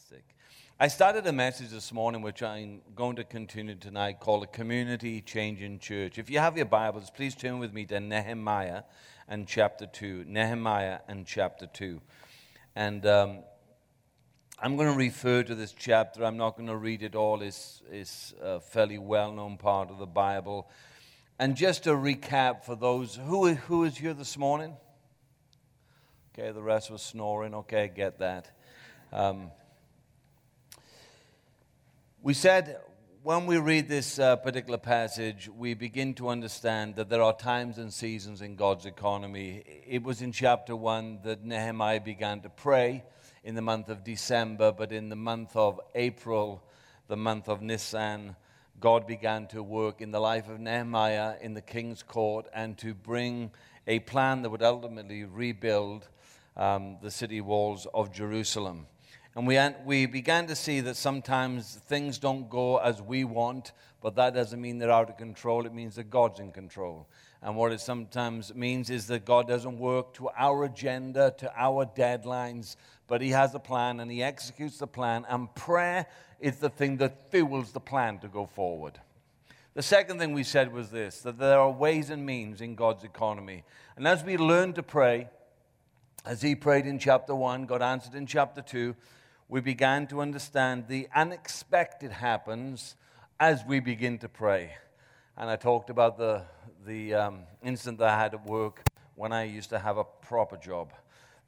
Fantastic. I started a message this morning, which I'm going to continue tonight, called a community changing church. If you have your Bibles, please turn with me to Nehemiah and chapter 2. Nehemiah and chapter 2. And um, I'm going to refer to this chapter. I'm not going to read it all. It's, it's a fairly well known part of the Bible. And just to recap for those who, who is here this morning? Okay, the rest was snoring. Okay, get that. Um, we said when we read this uh, particular passage, we begin to understand that there are times and seasons in God's economy. It was in chapter 1 that Nehemiah began to pray in the month of December, but in the month of April, the month of Nisan, God began to work in the life of Nehemiah in the king's court and to bring a plan that would ultimately rebuild um, the city walls of Jerusalem. And we, we began to see that sometimes things don't go as we want, but that doesn't mean they're out of control. It means that God's in control. And what it sometimes means is that God doesn't work to our agenda, to our deadlines, but He has a plan and He executes the plan. And prayer is the thing that fuels the plan to go forward. The second thing we said was this that there are ways and means in God's economy. And as we learn to pray, as He prayed in chapter 1, God answered in chapter 2, we began to understand the unexpected happens as we begin to pray. And I talked about the, the um, incident that I had at work when I used to have a proper job.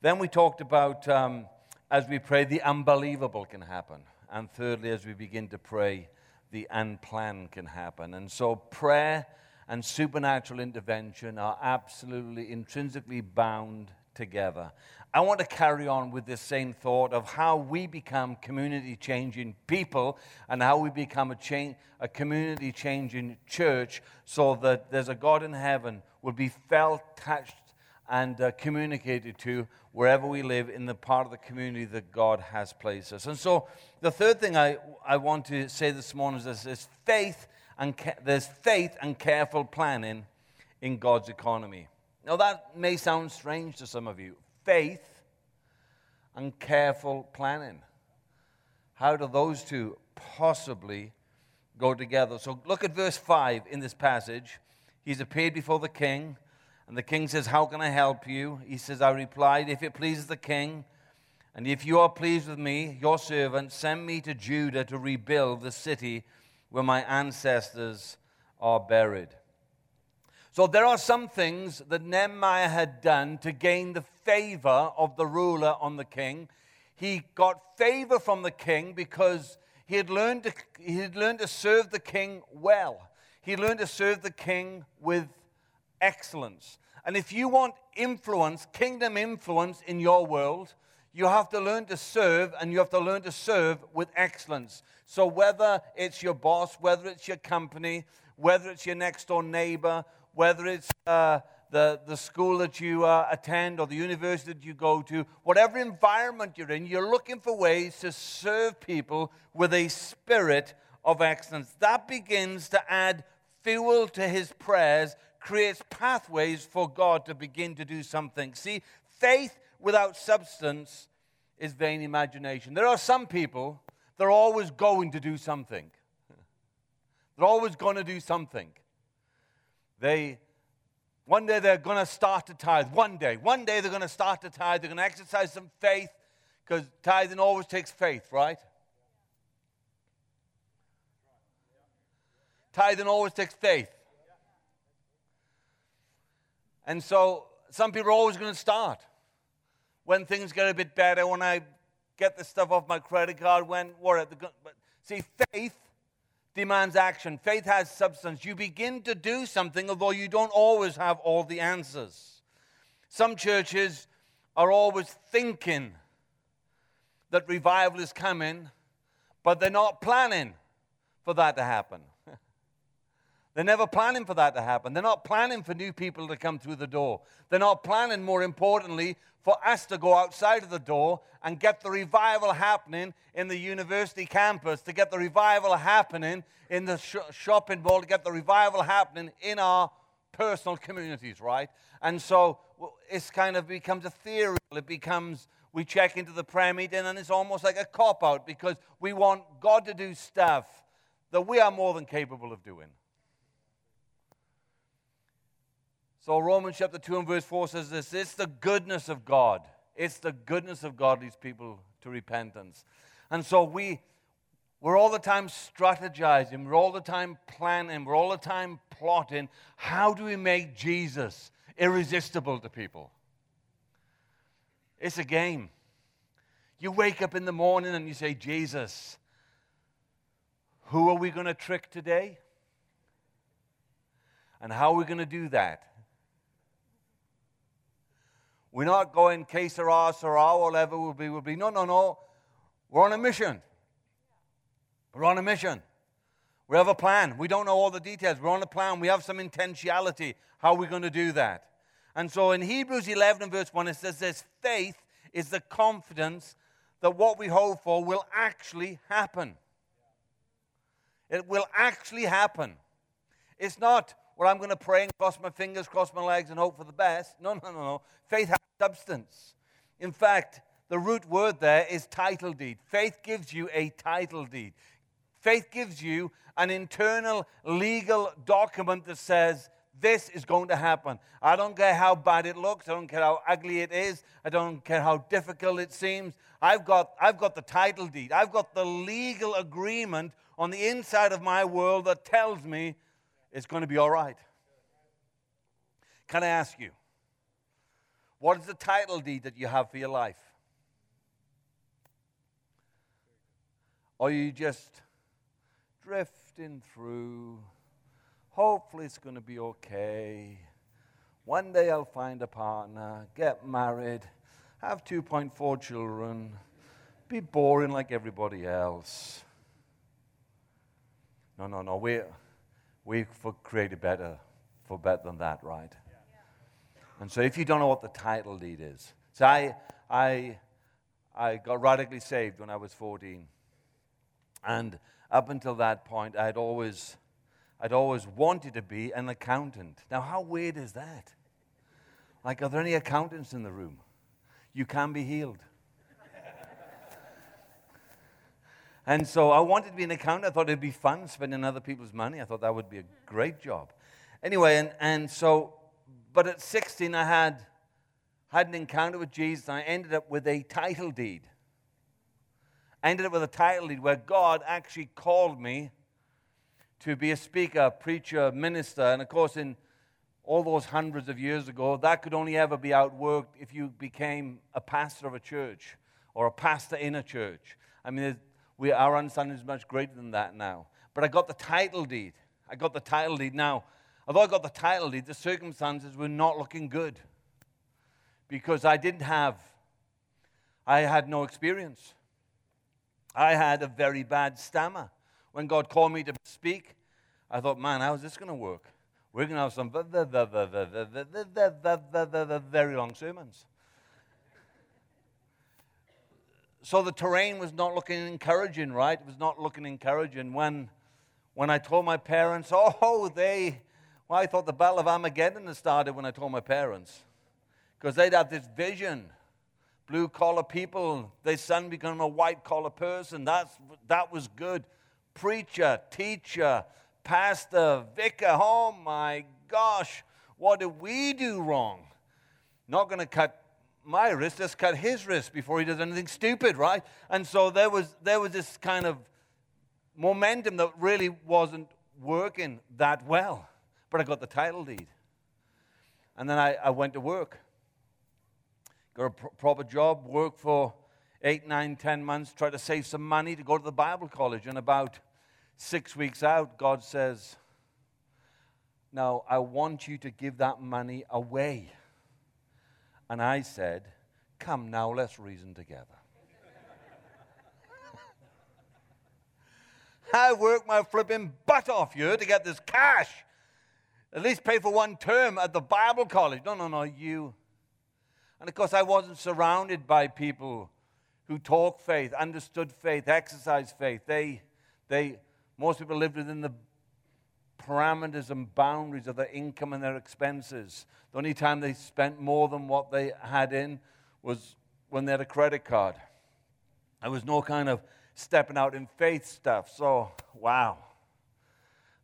Then we talked about, um, as we pray, the unbelievable can happen. And thirdly, as we begin to pray, the unplanned can happen. And so prayer and supernatural intervention are absolutely intrinsically bound together. I want to carry on with this same thought of how we become community changing people and how we become a, change, a community changing church so that there's a God in heaven will be felt, touched, and uh, communicated to wherever we live in the part of the community that God has placed us. And so the third thing I, I want to say this morning is this, is faith and ca- there's faith and careful planning in God's economy. Now that may sound strange to some of you faith and careful planning. How do those two possibly go together? So look at verse 5 in this passage. He's appeared before the king, and the king says, How can I help you? He says, I replied, If it pleases the king, and if you are pleased with me, your servant, send me to Judah to rebuild the city where my ancestors are buried. So there are some things that Nehemiah had done to gain the favor of the ruler on the king. He got favor from the king because he had learned to, he had learned to serve the king well. He learned to serve the king with excellence. And if you want influence, kingdom influence in your world, you have to learn to serve and you have to learn to serve with excellence. So, whether it's your boss, whether it's your company, whether it's your next door neighbor, whether it's uh, the, the school that you uh, attend or the university that you go to, whatever environment you're in, you're looking for ways to serve people with a spirit of excellence. That begins to add fuel to his prayers, creates pathways for God to begin to do something. See, faith without substance is vain imagination. There are some people, they're always going to do something. They're always going to do something. They, one day they're going to start to tithe. One day. One day they're going to start to tithe. They're going to exercise some faith because tithing always takes faith, right? Tithing always takes faith. And so some people are always going to start. When things get a bit better, when I get the stuff off my credit card, when, what, but see, faith demands action. Faith has substance. You begin to do something, although you don't always have all the answers. Some churches are always thinking that revival is coming, but they're not planning for that to happen. They're never planning for that to happen. They're not planning for new people to come through the door. They're not planning, more importantly, for us to go outside of the door and get the revival happening in the university campus, to get the revival happening in the sh- shopping mall, to get the revival happening in our personal communities, right? And so it's kind of becomes a theory. It becomes we check into the prayer meeting and it's almost like a cop out because we want God to do stuff that we are more than capable of doing. So, Romans chapter 2 and verse 4 says this it's the goodness of God. It's the goodness of God leads people to repentance. And so we, we're all the time strategizing, we're all the time planning, we're all the time plotting. How do we make Jesus irresistible to people? It's a game. You wake up in the morning and you say, Jesus, who are we going to trick today? And how are we going to do that? We're not going que sera, sera, whatever will be, will be. No, no, no. We're on a mission. We're on a mission. We have a plan. We don't know all the details. We're on a plan. We have some intentionality. How are we going to do that? And so in Hebrews 11 and verse 1, it says this faith is the confidence that what we hope for will actually happen. It will actually happen. It's not, well, I'm going to pray and cross my fingers, cross my legs, and hope for the best. No, no, no, no. Faith has substance. In fact, the root word there is title deed. Faith gives you a title deed. Faith gives you an internal legal document that says, this is going to happen. I don't care how bad it looks. I don't care how ugly it is. I don't care how difficult it seems. I've got, I've got the title deed. I've got the legal agreement on the inside of my world that tells me it's going to be all right. Can I ask you, what is the title deed that you have for your life? Are you just drifting through? Hopefully, it's going to be okay. One day I'll find a partner, get married, have 2.4 children, be boring like everybody else. No, no, no. We, we created better for better than that, right? And so if you don't know what the title deed is, so I, I, I got radically saved when I was 14. And up until that point, I'd always, I'd always wanted to be an accountant. Now, how weird is that? Like, are there any accountants in the room? You can be healed. And so I wanted to be an accountant. I thought it'd be fun spending other people's money. I thought that would be a great job. Anyway, and, and so but at 16, I had, had an encounter with Jesus, I ended up with a title deed. I ended up with a title deed where God actually called me to be a speaker, preacher, minister. And of course, in all those hundreds of years ago, that could only ever be outworked if you became a pastor of a church or a pastor in a church. I mean, we, our understanding is much greater than that now. But I got the title deed. I got the title deed. Now, although I got the title deed, the circumstances were not looking good because I didn't have, I had no experience. I had a very bad stammer. When God called me to speak, I thought, man, how is this going to work? We're going to have some very long sermons. So the terrain was not looking encouraging, right? It was not looking encouraging. When, when I told my parents, oh, they, well, I thought the Battle of Armageddon had started when I told my parents. Because they'd have this vision blue collar people, their son become a white collar person. That's, that was good. Preacher, teacher, pastor, vicar. Oh my gosh, what did we do wrong? Not going to cut my wrist, just cut his wrist before he does anything stupid, right? And so there was, there was this kind of momentum that really wasn't working that well but I got the title deed. And then I, I went to work. Got a pr- proper job, worked for eight, nine, ten months, tried to save some money to go to the Bible college. And about six weeks out, God says, Now, I want you to give that money away. And I said, Come now, let's reason together. I worked my flipping butt off you to get this cash. At least pay for one term at the Bible college. No, no, no, you. And of course, I wasn't surrounded by people who talk faith, understood faith, exercised faith. They, they, most people lived within the parameters and boundaries of their income and their expenses. The only time they spent more than what they had in was when they had a credit card. There was no kind of stepping out in faith stuff. So, wow.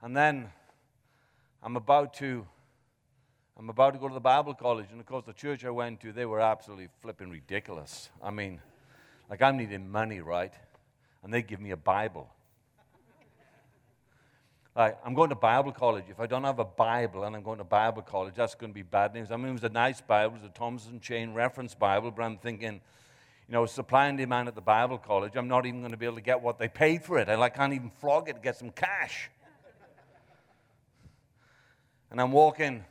And then I'm about to I'm about to go to the Bible college, and of course, the church I went to, they were absolutely flipping ridiculous. I mean, like I'm needing money, right? And they give me a Bible. I'm going to Bible college. If I don't have a Bible and I'm going to Bible college, that's going to be bad news. I mean, it was a nice Bible, it was a Thompson Chain reference Bible, but I'm thinking, you know, supply and demand at the Bible college, I'm not even going to be able to get what they paid for it. And I like, can't even flog it to get some cash. and I'm walking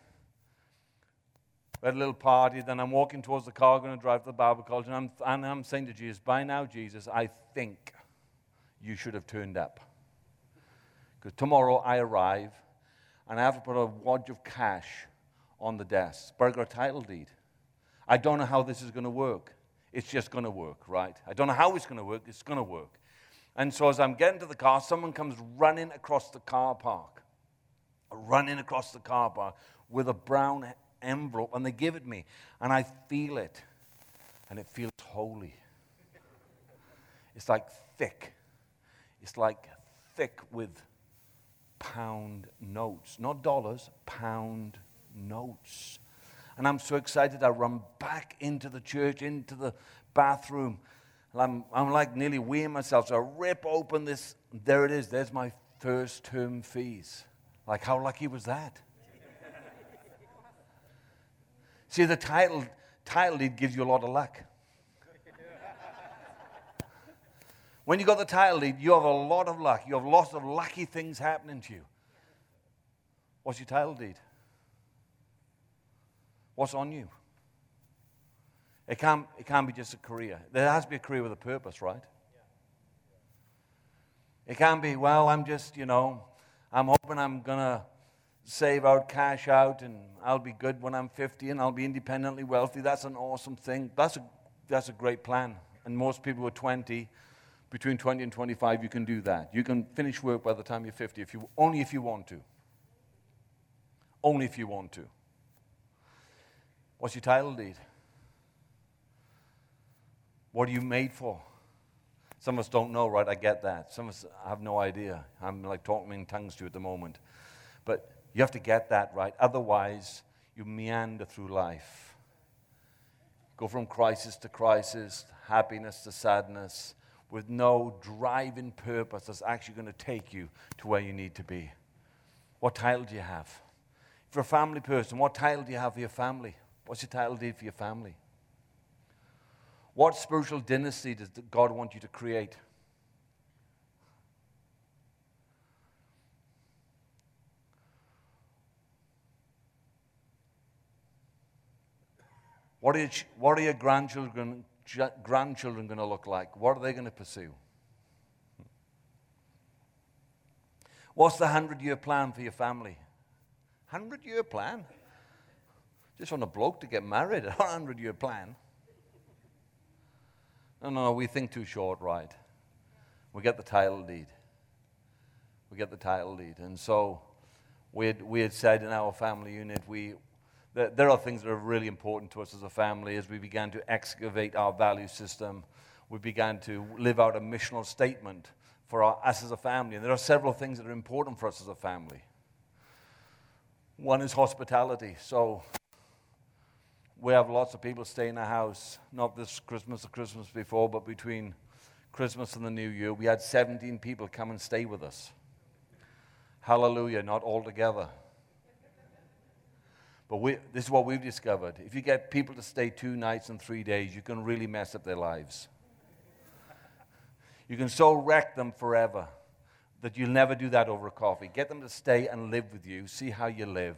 we had a little party. Then I'm walking towards the car, going to drive to the Bible college. And I'm, and I'm saying to Jesus, by now, Jesus, I think you should have turned up. Because tomorrow I arrive and I have to put a wad of cash on the desk. Burger title deed. I don't know how this is going to work. It's just going to work, right? I don't know how it's going to work. It's going to work. And so as I'm getting to the car, someone comes running across the car park, running across the car park with a brown envelope and they give it me. And I feel it. And it feels holy. It's like thick. It's like thick with pound notes. Not dollars, pound notes. And I'm so excited. I run back into the church, into the bathroom. I'm, I'm like nearly weeing myself. So I rip open this. There it is. There's my first term fees. Like, how lucky was that? See, the title, title deed gives you a lot of luck. When you got the title deed, you have a lot of luck. You have lots of lucky things happening to you. What's your title deed? What's on you? It can't, it can't be just a career. There has to be a career with a purpose, right? It can't be, well, I'm just, you know, I'm hoping I'm going to save out, cash out, and I'll be good when I'm 50 and I'll be independently wealthy. That's an awesome thing. That's a, that's a great plan. And most people who are 20, between 20 and 25, you can do that. You can finish work by the time you're 50, if you, only if you want to. Only if you want to. What's your title deed? What are you made for? Some of us don't know, right? I get that. Some of us have no idea. I'm like talking in tongues to you at the moment. But you have to get that right. Otherwise, you meander through life. Go from crisis to crisis, happiness to sadness, with no driving purpose that's actually going to take you to where you need to be. What title do you have? If you're a family person, what title do you have for your family? What's your title deed for your family? What spiritual dynasty does God want you to create? What are your, what are your grandchildren, grandchildren going to look like? What are they going to pursue? What's the 100 year plan for your family? 100 year plan? Just want a bloke to get married, a 100 year plan. No, no, no, we think too short, right? We get the title deed. We get the title deed. And so we had, we had said in our family unit, we, there are things that are really important to us as a family as we began to excavate our value system. We began to live out a missional statement for our, us as a family. And there are several things that are important for us as a family. One is hospitality. So we have lots of people stay in our house, not this Christmas or Christmas before, but between Christmas and the New Year, we had 17 people come and stay with us. Hallelujah, not all together. But we, this is what we've discovered. If you get people to stay two nights and three days, you can really mess up their lives. You can so wreck them forever that you'll never do that over a coffee. Get them to stay and live with you, see how you live,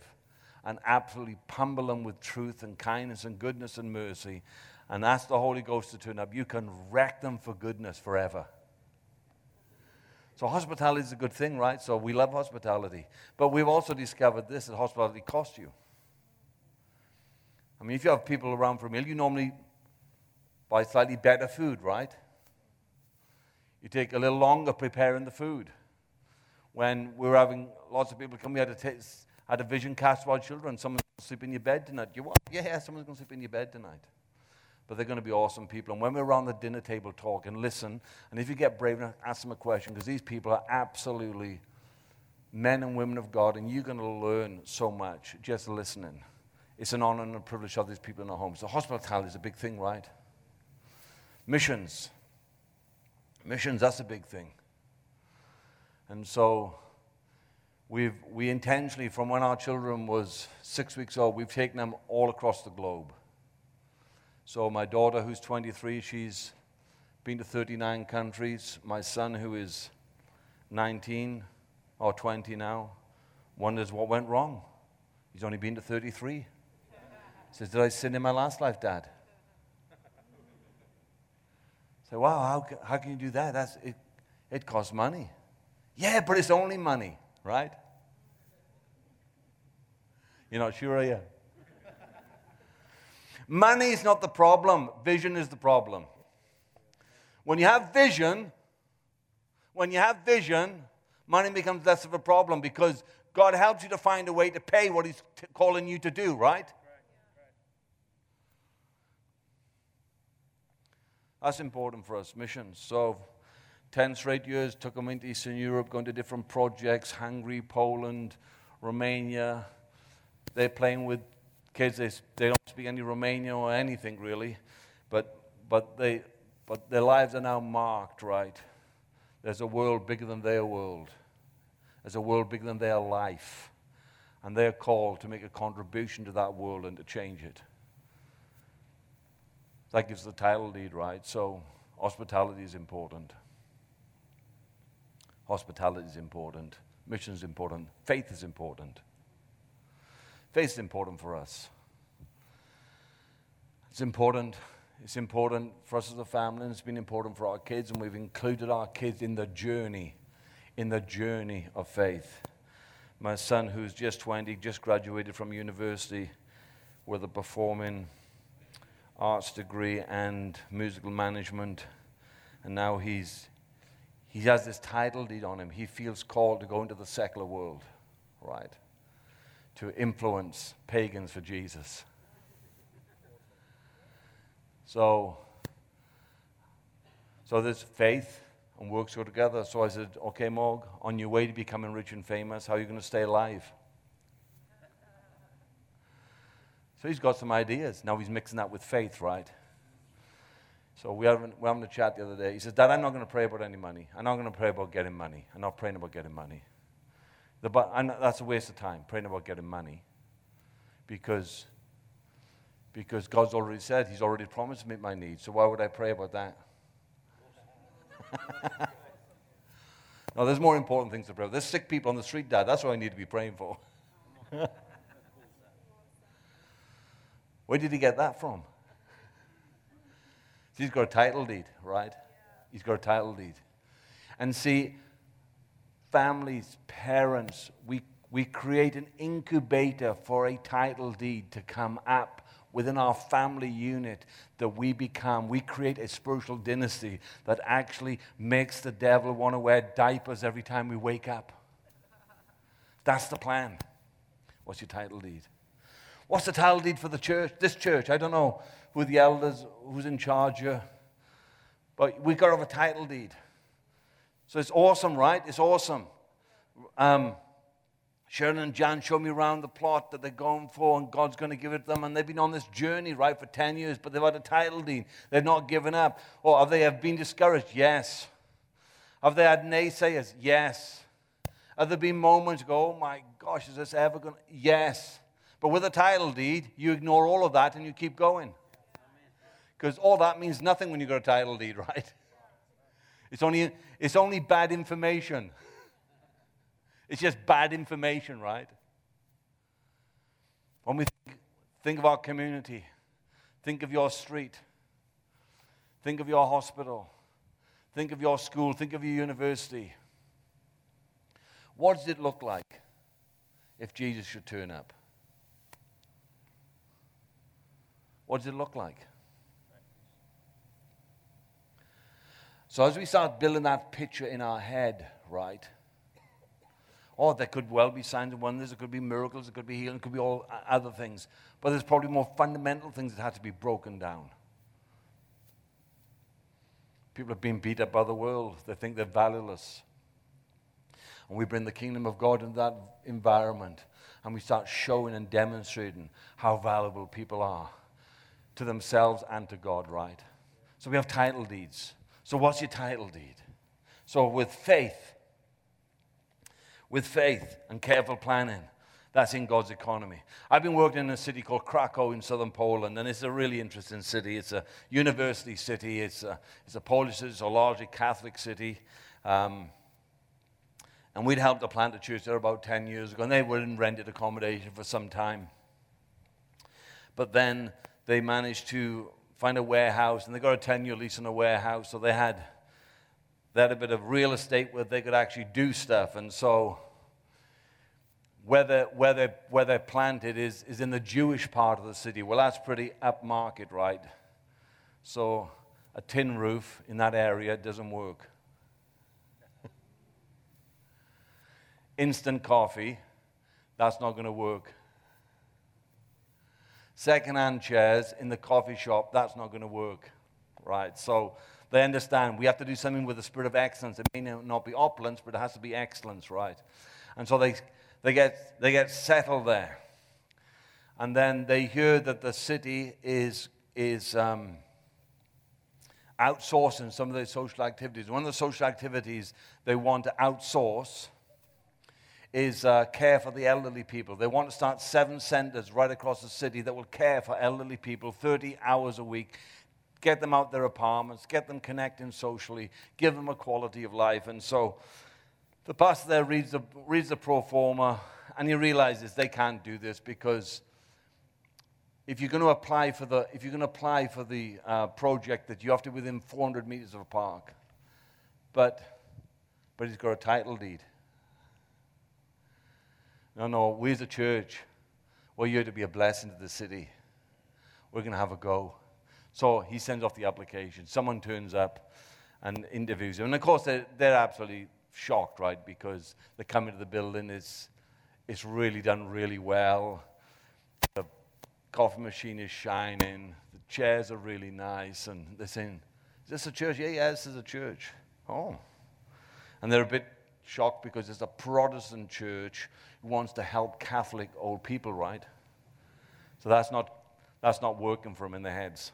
and absolutely pummel them with truth and kindness and goodness and mercy, and ask the Holy Ghost to turn up. You can wreck them for goodness forever. So, hospitality is a good thing, right? So, we love hospitality. But we've also discovered this that hospitality costs you. I mean, if you have people around for a meal, you normally buy slightly better food, right? You take a little longer preparing the food. When we were having lots of people come, we had a, taste, had a vision cast for our children. Someone's going to sleep in your bed tonight. You what? Yeah, someone's going to sleep in your bed tonight. but they're going to be awesome people. And when we're around the dinner table talking, listen. And if you get brave enough, ask them a question because these people are absolutely men and women of God, and you're going to learn so much just listening. It's an honor and a privilege to have these people in our homes. So hospitality is a big thing, right? Missions. Missions, that's a big thing. And so we've, we intentionally, from when our children was six weeks old, we've taken them all across the globe. So my daughter, who's 23, she's been to 39 countries. My son, who is 19 or 20 now, wonders what went wrong. He's only been to 33. Says, Did I sin in my last life, Dad? Say, wow, how, how can you do that? That's, it, it costs money. Yeah, but it's only money, right? You're not sure, are you? money is not the problem, vision is the problem. When you have vision, when you have vision, money becomes less of a problem because God helps you to find a way to pay what He's t- calling you to do, right? That's important for us, missions. So, 10 straight years took them into Eastern Europe, going to different projects Hungary, Poland, Romania. They're playing with kids, they, they don't speak any Romanian or anything really, but, but, they, but their lives are now marked, right? There's a world bigger than their world, there's a world bigger than their life. And they're called to make a contribution to that world and to change it. That gives the title deed, right? So hospitality is important. Hospitality is important. Mission is important. Faith is important. Faith is important for us. It's important. It's important for us as a family, and it's been important for our kids, and we've included our kids in the journey, in the journey of faith. My son, who's just 20, just graduated from university with a performing arts degree and musical management. And now he's, he has this title deed on him. He feels called to go into the secular world, right? To influence pagans for Jesus. So, so there's faith and works go together. So I said, okay, Morg, on your way to becoming rich and famous, how are you going to stay alive? So he's got some ideas. Now he's mixing that with faith, right? So we having, we're having a chat the other day. He says, Dad, I'm not going to pray about any money. I'm not going to pray about getting money. I'm not praying about getting money. The, that's a waste of time, praying about getting money. Because, because God's already said, He's already promised to meet my needs. So why would I pray about that? no, there's more important things to pray about. There's sick people on the street, Dad. That's what I need to be praying for. Where did he get that from? He's got a title deed, right? He's got a title deed. And see, families, parents, we, we create an incubator for a title deed to come up within our family unit that we become. We create a spiritual dynasty that actually makes the devil want to wear diapers every time we wake up. That's the plan. What's your title deed? What's the title deed for the church? This church, I don't know who the elders, who's in charge here, but we've got a title deed. So it's awesome, right? It's awesome. Um, Sharon and Jan show me around the plot that they're going for, and God's going to give it to them. And they've been on this journey, right, for 10 years, but they've had a title deed. They've not given up. Or have they have been discouraged? Yes. Have they had naysayers? Yes. Have there been moments go, oh my gosh, is this ever going to? Yes. But with a title deed, you ignore all of that and you keep going. Because all that means nothing when you've got a title deed, right? It's only, it's only bad information. It's just bad information, right? When we think, think of our community, think of your street, think of your hospital, think of your school, think of your university. What does it look like if Jesus should turn up? What does it look like? So, as we start building that picture in our head, right? Oh, there could well be signs and wonders, there could be miracles, there could be healing, it could be all other things. But there's probably more fundamental things that have to be broken down. People have been beat up by the world. They think they're valueless. And we bring the kingdom of God into that environment and we start showing and demonstrating how valuable people are to themselves and to God, right? So we have title deeds. So, what's your title deed? So, with faith, with faith and careful planning, that's in God's economy. I've been working in a city called Krakow in southern Poland, and it's a really interesting city. It's a university city, it's a, it's a Polish, it's a largely Catholic city. Um, and we'd helped to plant a church there about 10 years ago, and they were in rented accommodation for some time. But then they managed to find a warehouse, and they got a 10 year lease on a warehouse, so they had, they had a bit of real estate where they could actually do stuff. And so where they're, where they're, where they're planted is, is in the Jewish part of the city. Well, that's pretty upmarket, right? So a tin roof in that area doesn't work. Instant coffee, that's not going to work. Second-hand chairs in the coffee shop, that's not going to work, right? So they understand we have to do something with the spirit of excellence. It may not be opulence, but it has to be excellence, right? And so they they get, they get settled there. And then they hear that the city is, is um, outsourcing some of their social activities. One of the social activities they want to outsource is uh, care for the elderly people. They want to start seven centers right across the city that will care for elderly people 30 hours a week, get them out their apartments, get them connecting socially, give them a quality of life. And so the pastor there reads the, reads the pro forma and he realizes they can't do this because if you're going to apply for the, if you're going to apply for the uh, project that you have to be within 400 meters of a park. But, but he's got a title deed. No, no, we as a church, we're here to be a blessing to the city. We're going to have a go. So he sends off the application. Someone turns up and interviews him. And of course, they're, they're absolutely shocked, right? Because they come into the building, it's, it's really done really well. The coffee machine is shining, the chairs are really nice, and they're saying, Is this a church? Yeah, yeah, this is a church. Oh. And they're a bit shocked because it's a Protestant church who wants to help Catholic old people, right? So that's not, that's not working for them in their heads.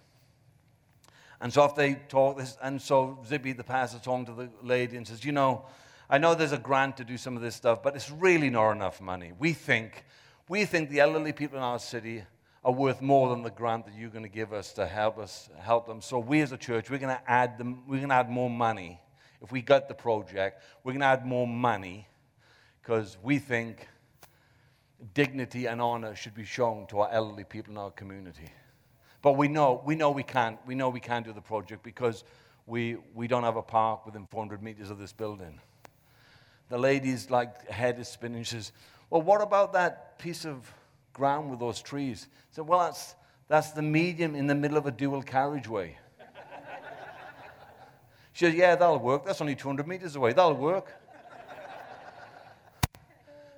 And so if they talk this, and so Zippy, the pastor, talking to the lady and says, you know, I know there's a grant to do some of this stuff, but it's really not enough money. We think, we think the elderly people in our city are worth more than the grant that you're going to give us to help us help them. So we as a church, we're going to add them, we're going to add more money. If we got the project, we're going to add more money because we think dignity and honor should be shown to our elderly people in our community. But we know, we know we can't, we know we can't do the project because we, we don't have a park within 400 meters of this building the lady's like head is spinning. She says, Well, what about that piece of ground with those trees? I said, Well, that's, that's the medium in the middle of a dual carriageway. She said, Yeah, that'll work. That's only 200 meters away. That'll work.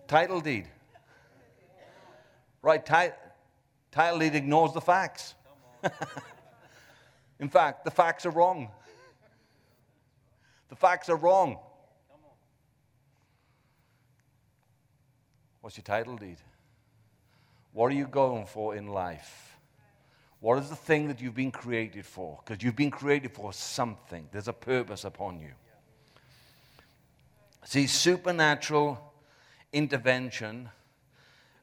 Title deed. Right, ti- title deed ignores the facts. in fact, the facts are wrong. The facts are wrong. What's your title deed? What are you going for in life? What is the thing that you've been created for? Because you've been created for something, there's a purpose upon you. See, supernatural intervention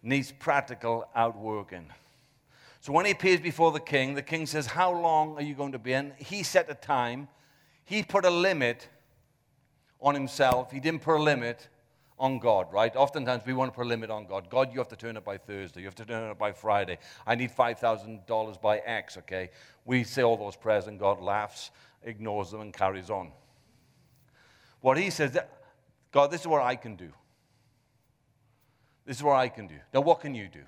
needs practical outworking. So when he appears before the king, the king says, How long are you going to be in? He set a time. He put a limit on himself. He didn't put a limit on God, right? Oftentimes we want to put a limit on God. God, you have to turn it by Thursday. You have to turn it by Friday. I need $5,000 by X, okay? We say all those prayers and God laughs, ignores them, and carries on. What he says, God, this is what I can do. This is what I can do. Now, what can you do?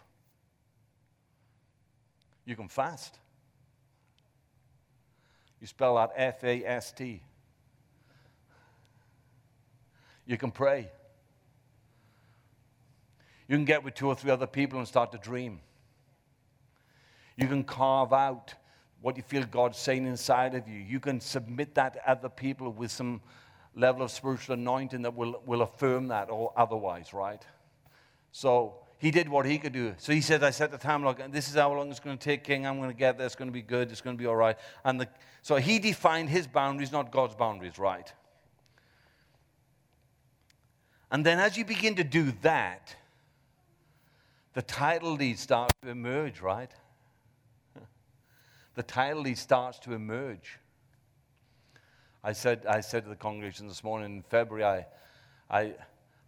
You can fast. You spell out F A S T. You can pray. You can get with two or three other people and start to dream. You can carve out what you feel God's saying inside of you. You can submit that to other people with some level of spiritual anointing that will, will affirm that or otherwise, right? So he did what he could do. So he said, I set the time, lock, and this is how long it's going to take, King. I'm going to get there. It's going to be good. It's going to be all right. And the, so he defined his boundaries, not God's boundaries, right? And then as you begin to do that, the title deed starts to emerge, right? The title deed starts to emerge. I said, I said to the congregation this morning in February, I, I,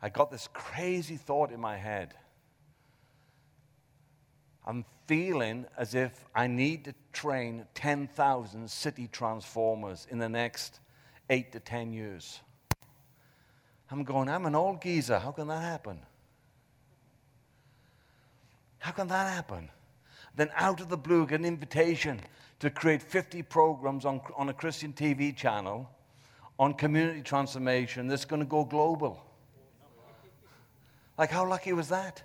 I got this crazy thought in my head. I'm feeling as if I need to train 10,000 city transformers in the next eight to 10 years. I'm going, I'm an old geezer. How can that happen? How can that happen? Then out of the blue, get an invitation to create 50 programs on, on a Christian TV channel on community transformation that's going to go global. Like, how lucky was that?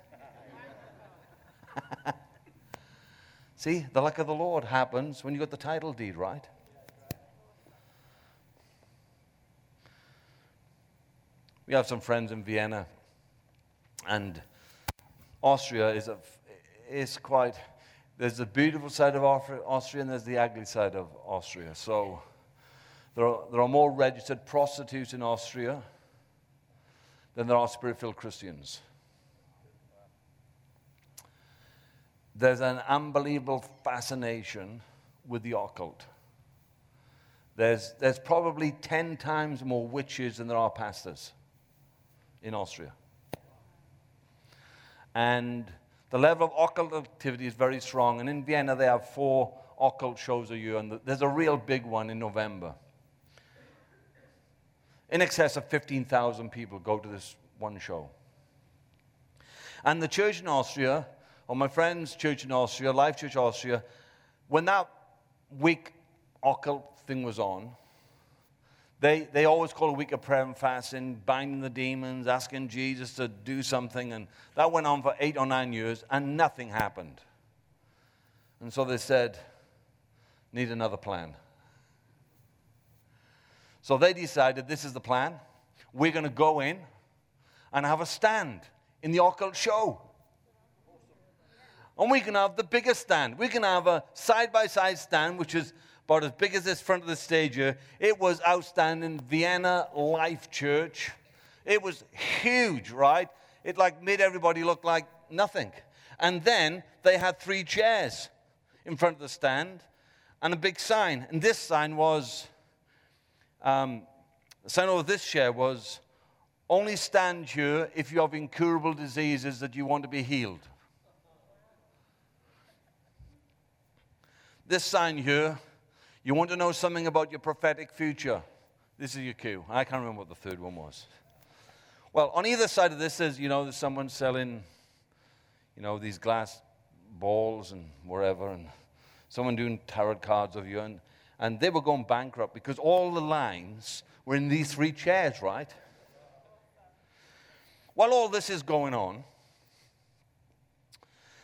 See, the luck of the Lord happens when you got the title deed, right? We have some friends in Vienna, and Austria is, a, is quite. There's the beautiful side of Austria, and there's the ugly side of Austria. So there are, there are more registered prostitutes in Austria than there are spirit filled Christians. There's an unbelievable fascination with the occult. There's, there's probably 10 times more witches than there are pastors in Austria. And the level of occult activity is very strong. And in Vienna, they have four occult shows a year, and there's a real big one in November. In excess of 15,000 people go to this one show. And the church in Austria, or my friend's church in Austria, Life Church Austria, when that week occult thing was on, they, they always call a week of prayer and fasting, binding the demons, asking Jesus to do something. And that went on for eight or nine years, and nothing happened. And so they said, need another plan. So they decided this is the plan. We're going to go in and have a stand in the occult show. And we can have the biggest stand. We can have a side by side stand, which is about as big as this front of the stage here. It was outstanding. Vienna Life Church. It was huge, right? It like made everybody look like nothing. And then they had three chairs in front of the stand and a big sign. And this sign was, um, the sign over this chair was, only stand here if you have incurable diseases that you want to be healed. This sign here you want to know something about your prophetic future? This is your cue. I can't remember what the third one was. Well, on either side of this is, you know, there's someone selling, you know, these glass balls and wherever, and someone doing tarot cards of you. And, and they were going bankrupt because all the lines were in these three chairs, right? While all this is going on,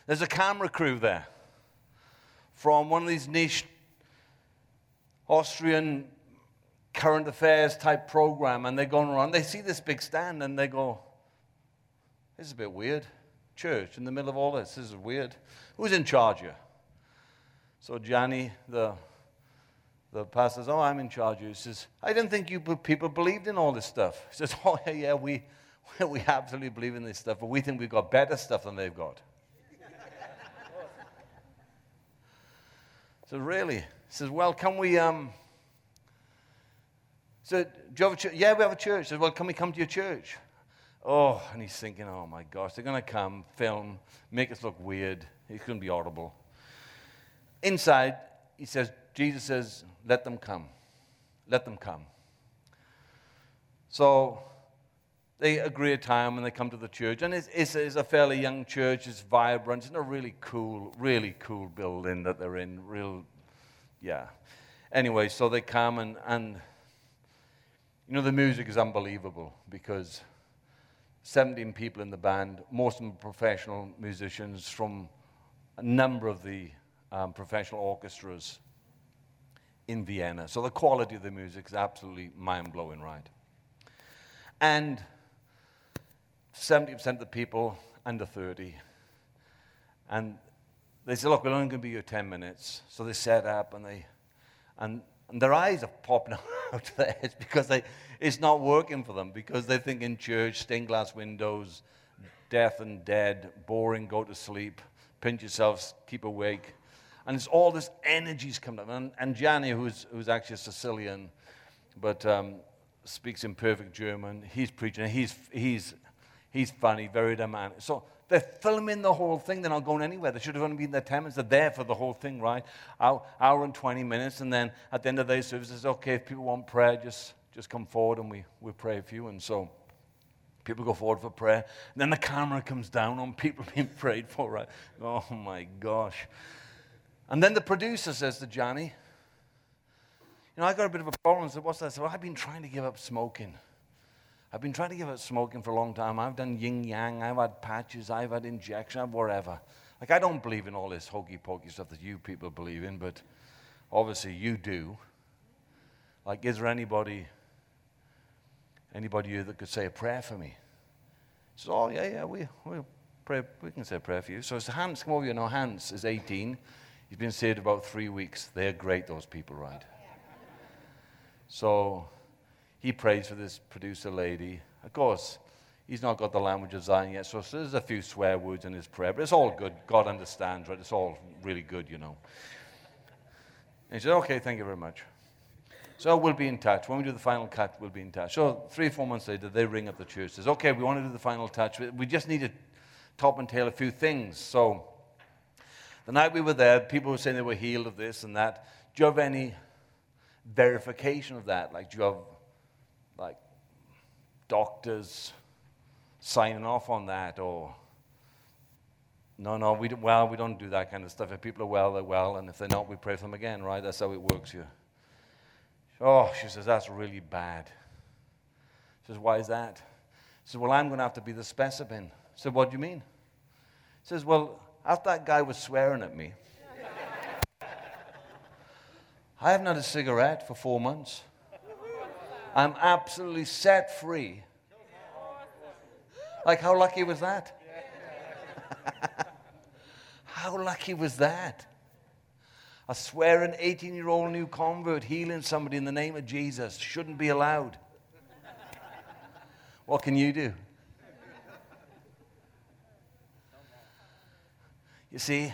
there's a camera crew there from one of these niche Austrian current affairs type program, and they're going around. They see this big stand and they go, This is a bit weird. Church in the middle of all this. This is weird. Who's in charge here? So Johnny, the the pastor says, Oh, I'm in charge. He says, I didn't think you people believed in all this stuff. He says, Oh, yeah, yeah we, we absolutely believe in this stuff, but we think we've got better stuff than they've got. so, really? Says, Well, can we. Um... So, do you have a church? Yeah, we have a church. He says, Well, can we come to your church? Oh, and he's thinking, Oh my gosh, they're going to come, film, make us look weird. It's going to be audible. Inside, he says, Jesus says, Let them come. Let them come. So they agree a time and they come to the church. And it's, it's, it's, a fairly young church, it's vibrant, it's in a really cool, really cool building that they're in, real yeah. Anyway, so they come and, and you know, the music is unbelievable because 17 people in the band, most of them professional musicians from a number of the um, professional orchestras in Vienna. So the quality of the music is absolutely mind blowing, right? And 70% of the people under 30. And they said, Look, we're only going to be here 10 minutes. So they set up and they, and, and their eyes are popping out of their heads because they, it's not working for them because they think in church, stained glass windows, death and dead, boring, go to sleep, pinch yourselves, keep awake. And it's all this energy's coming up. And, and Gianni, who's, who's actually a Sicilian, but um, speaks in perfect German, he's preaching. He's, he's, he's funny, very dynamic. So they're filming the whole thing. They're not going anywhere. They should have only been there 10 minutes. They're there for the whole thing, right? Hour, hour and 20 minutes. And then at the end of the service, it's okay, if people want prayer, just, just come forward and we, we pray for you. And so people go forward for prayer. And then the camera comes down on people being prayed for, right? Oh my gosh. And then the producer says to Gianni, You know, I got a bit of a problem. I said, What's that? I said, well, I've been trying to give up smoking. I've been trying to give up smoking for a long time. I've done yin yang, I've had patches, I've had injection, whatever. Like, I don't believe in all this hokey pokey stuff that you people believe in, but obviously you do. Like, is there anybody, anybody here that could say a prayer for me? He says, Oh, yeah, yeah, we, we, pray, we can say a prayer for you. So it's Hans, come over here. No, Hans is 18. He's been saved about three weeks. They're great, those people, right? So he prays for this producer lady. Of course, he's not got the language of Zion yet, so there's a few swear words in his prayer, but it's all good. God understands, right? It's all really good, you know. And he said, Okay, thank you very much. So we'll be in touch. When we do the final cut, we'll be in touch. So three or four months later, they ring up the church. Says, okay, we want to do the final touch. We just need to top and tail a few things. So the night we were there, people were saying they were healed of this and that. Do you have any verification of that? Like, do you have like doctors signing off on that or no, no, we don't, well, we don't do that kind of stuff. If people are well, they're well, and if they're not, we pray for them again, right? That's how it works here. Oh, she says, that's really bad. She says, why is that? She says, well, I'm going to have to be the specimen. I said, what do you mean? She says, well, after that guy was swearing at me, I haven't had a cigarette for four months. I'm absolutely set free. Like, how lucky was that? how lucky was that? I swear an 18 year old new convert healing somebody in the name of Jesus shouldn't be allowed. What can you do? You see,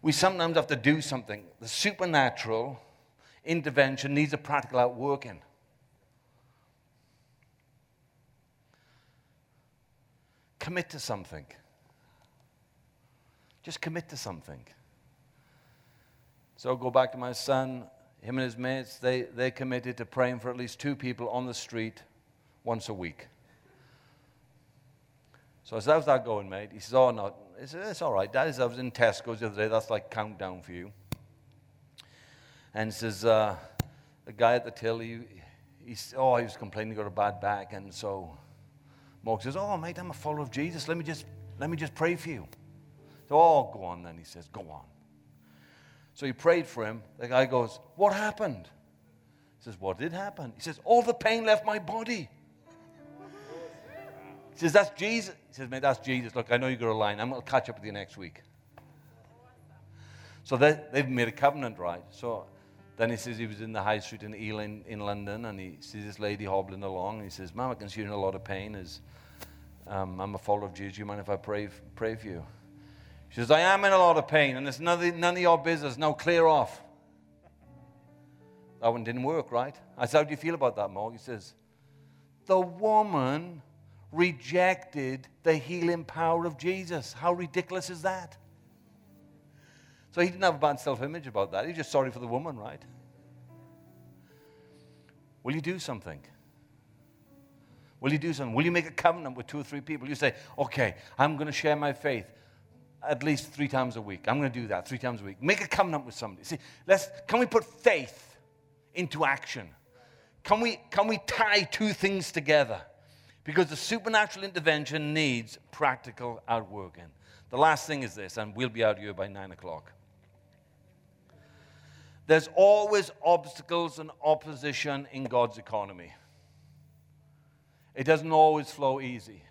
we sometimes have to do something. The supernatural intervention needs a practical outworking. Commit to something. Just commit to something. So I'll go back to my son. Him and his mates, they, they committed to praying for at least two people on the street once a week. So I said, How's that going, mate? He says, Oh, no. He said, It's all right. Dad, I was in Tesco's the other day. That's like countdown for you. And he says, uh, The guy at the till, he, he, oh, he was complaining he got a bad back. And so Mark says, Oh, mate, I'm a follower of Jesus. Let me just, let me just pray for you. So, oh, go on then. He says, Go on. So he prayed for him. The guy goes, What happened? He says, What did happen? He says, All the pain left my body. He says, That's Jesus. He says, Mate, that's Jesus. Look, I know you got a line. I'm going to catch up with you next week. So they, they've made a covenant, right? So then he says he was in the high street in Ealing in London and he sees this lady hobbling along. And he says, Mom, I can see you're in a lot of pain. Is, um, I'm a follower of Jesus. Do you mind if I pray, pray for you? She says, I am in a lot of pain and it's none, none of your business. No, clear off. That one didn't work, right? I said, How do you feel about that, Morg? He says, The woman rejected the healing power of Jesus. How ridiculous is that? So he didn't have a bad self image about that. He's just sorry for the woman, right? Will you do something? Will you do something? Will you make a covenant with two or three people? You say, okay, I'm going to share my faith at least three times a week. I'm going to do that three times a week. Make a covenant with somebody. See, let's, can we put faith into action? Can we, can we tie two things together? Because the supernatural intervention needs practical outworking. The last thing is this, and we'll be out here by nine o'clock. There's always obstacles and opposition in God's economy. It doesn't always flow easy.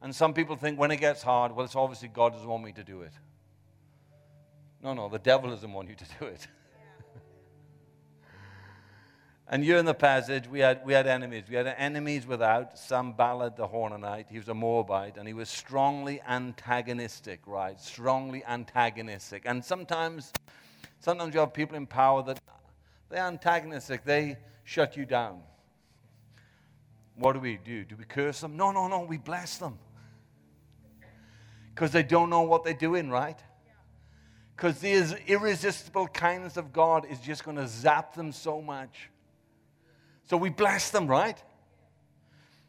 And some people think when it gets hard, well, it's obviously God doesn't want me to do it. No, no, the devil doesn't want you to do it. and here in the passage, we had, we had enemies. We had enemies without. Sanballat the Horonite, he was a Moabite, and he was strongly antagonistic, right? Strongly antagonistic. And sometimes, sometimes you have people in power that they're antagonistic. They shut you down. What do we do? Do we curse them? No, no, no, we bless them. Because they don't know what they're doing, right? Because the irresistible kindness of God is just going to zap them so much. So we bless them, right?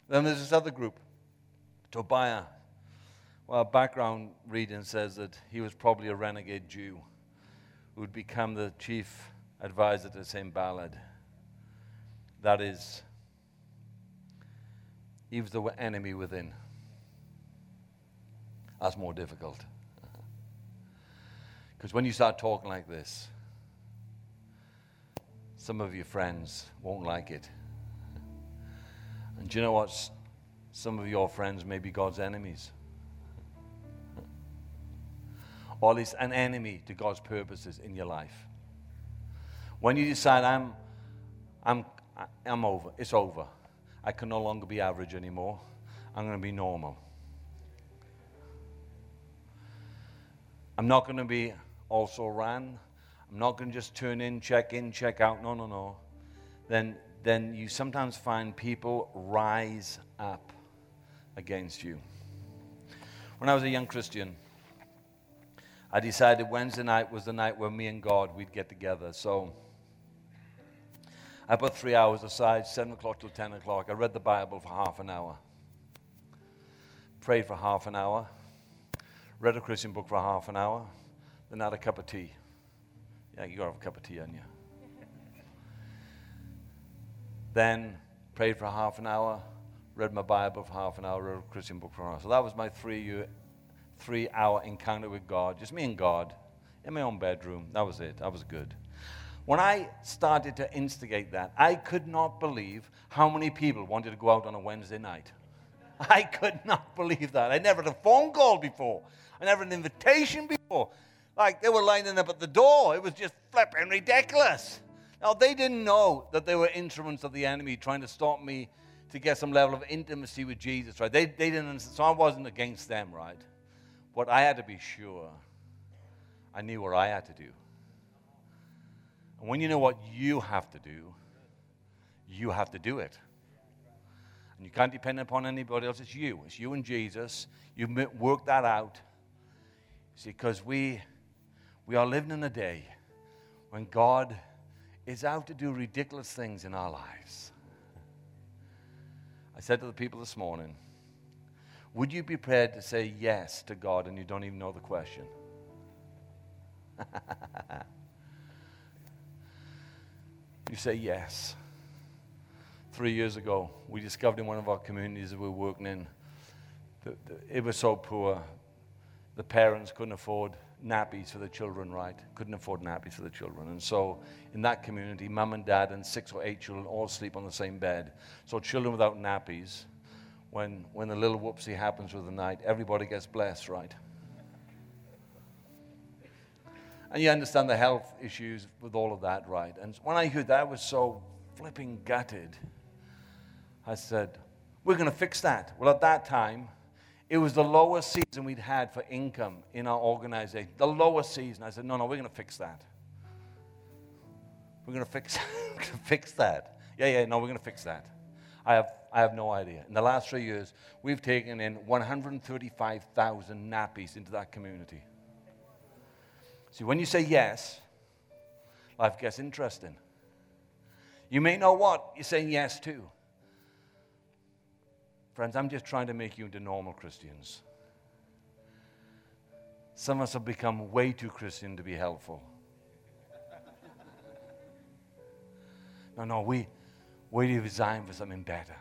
Then there's this other group, Tobiah. Well, background reading says that he was probably a renegade Jew would become the chief advisor to Sanballat. That is, he was the enemy within. That's more difficult. Because when you start talking like this, some of your friends won't like it. And do you know what? Some of your friends may be God's enemies. Or least an enemy to God's purposes in your life. When you decide, I'm, I'm, I'm over, it's over. I can no longer be average anymore. I'm going to be normal. I'm not going to be also ran. I'm not going to just turn in, check in, check out. No, no, no. Then, then you sometimes find people rise up against you. When I was a young Christian, I decided Wednesday night was the night where me and God we'd get together. So I put three hours aside, 7 o'clock till 10 o'clock. I read the Bible for half an hour, prayed for half an hour, read a Christian book for half an hour, then had a cup of tea. Yeah, you gotta have a cup of tea, on you? then prayed for half an hour, read my Bible for half an hour, read a Christian book for an hour. So that was my three, year, three hour encounter with God, just me and God in my own bedroom. That was it. That was good. When I started to instigate that, I could not believe how many people wanted to go out on a Wednesday night. I could not believe that. I never had a phone call before. I never had an invitation before. Like they were lining up at the door. It was just flipping ridiculous. Now, they didn't know that they were instruments of the enemy trying to stop me to get some level of intimacy with Jesus, right? They, they didn't understand. So I wasn't against them, right? But I had to be sure I knew what I had to do. And when you know what you have to do, you have to do it. And you can't depend upon anybody else. It's you. It's you and Jesus. You work that out. See, because we, we are living in a day when God is out to do ridiculous things in our lives. I said to the people this morning, would you be prepared to say yes to God and you don't even know the question? You say yes. Three years ago, we discovered in one of our communities that we were working in, that it was so poor, the parents couldn't afford nappies for the children, right? Couldn't afford nappies for the children. And so in that community, mum and dad and six or eight children all sleep on the same bed. So children without nappies, when, when the little whoopsie happens with the night, everybody gets blessed, right? And you understand the health issues with all of that, right? And when I heard that, I was so flipping gutted. I said, We're going to fix that. Well, at that time, it was the lowest season we'd had for income in our organization. The lowest season. I said, No, no, we're going to fix that. We're going to fix, fix that. Yeah, yeah, no, we're going to fix that. I have, I have no idea. In the last three years, we've taken in 135,000 nappies into that community. See, when you say yes, life gets interesting. You may know what you're saying yes to. Friends, I'm just trying to make you into normal Christians. Some of us have become way too Christian to be helpful. No, no, we, we designed for something better.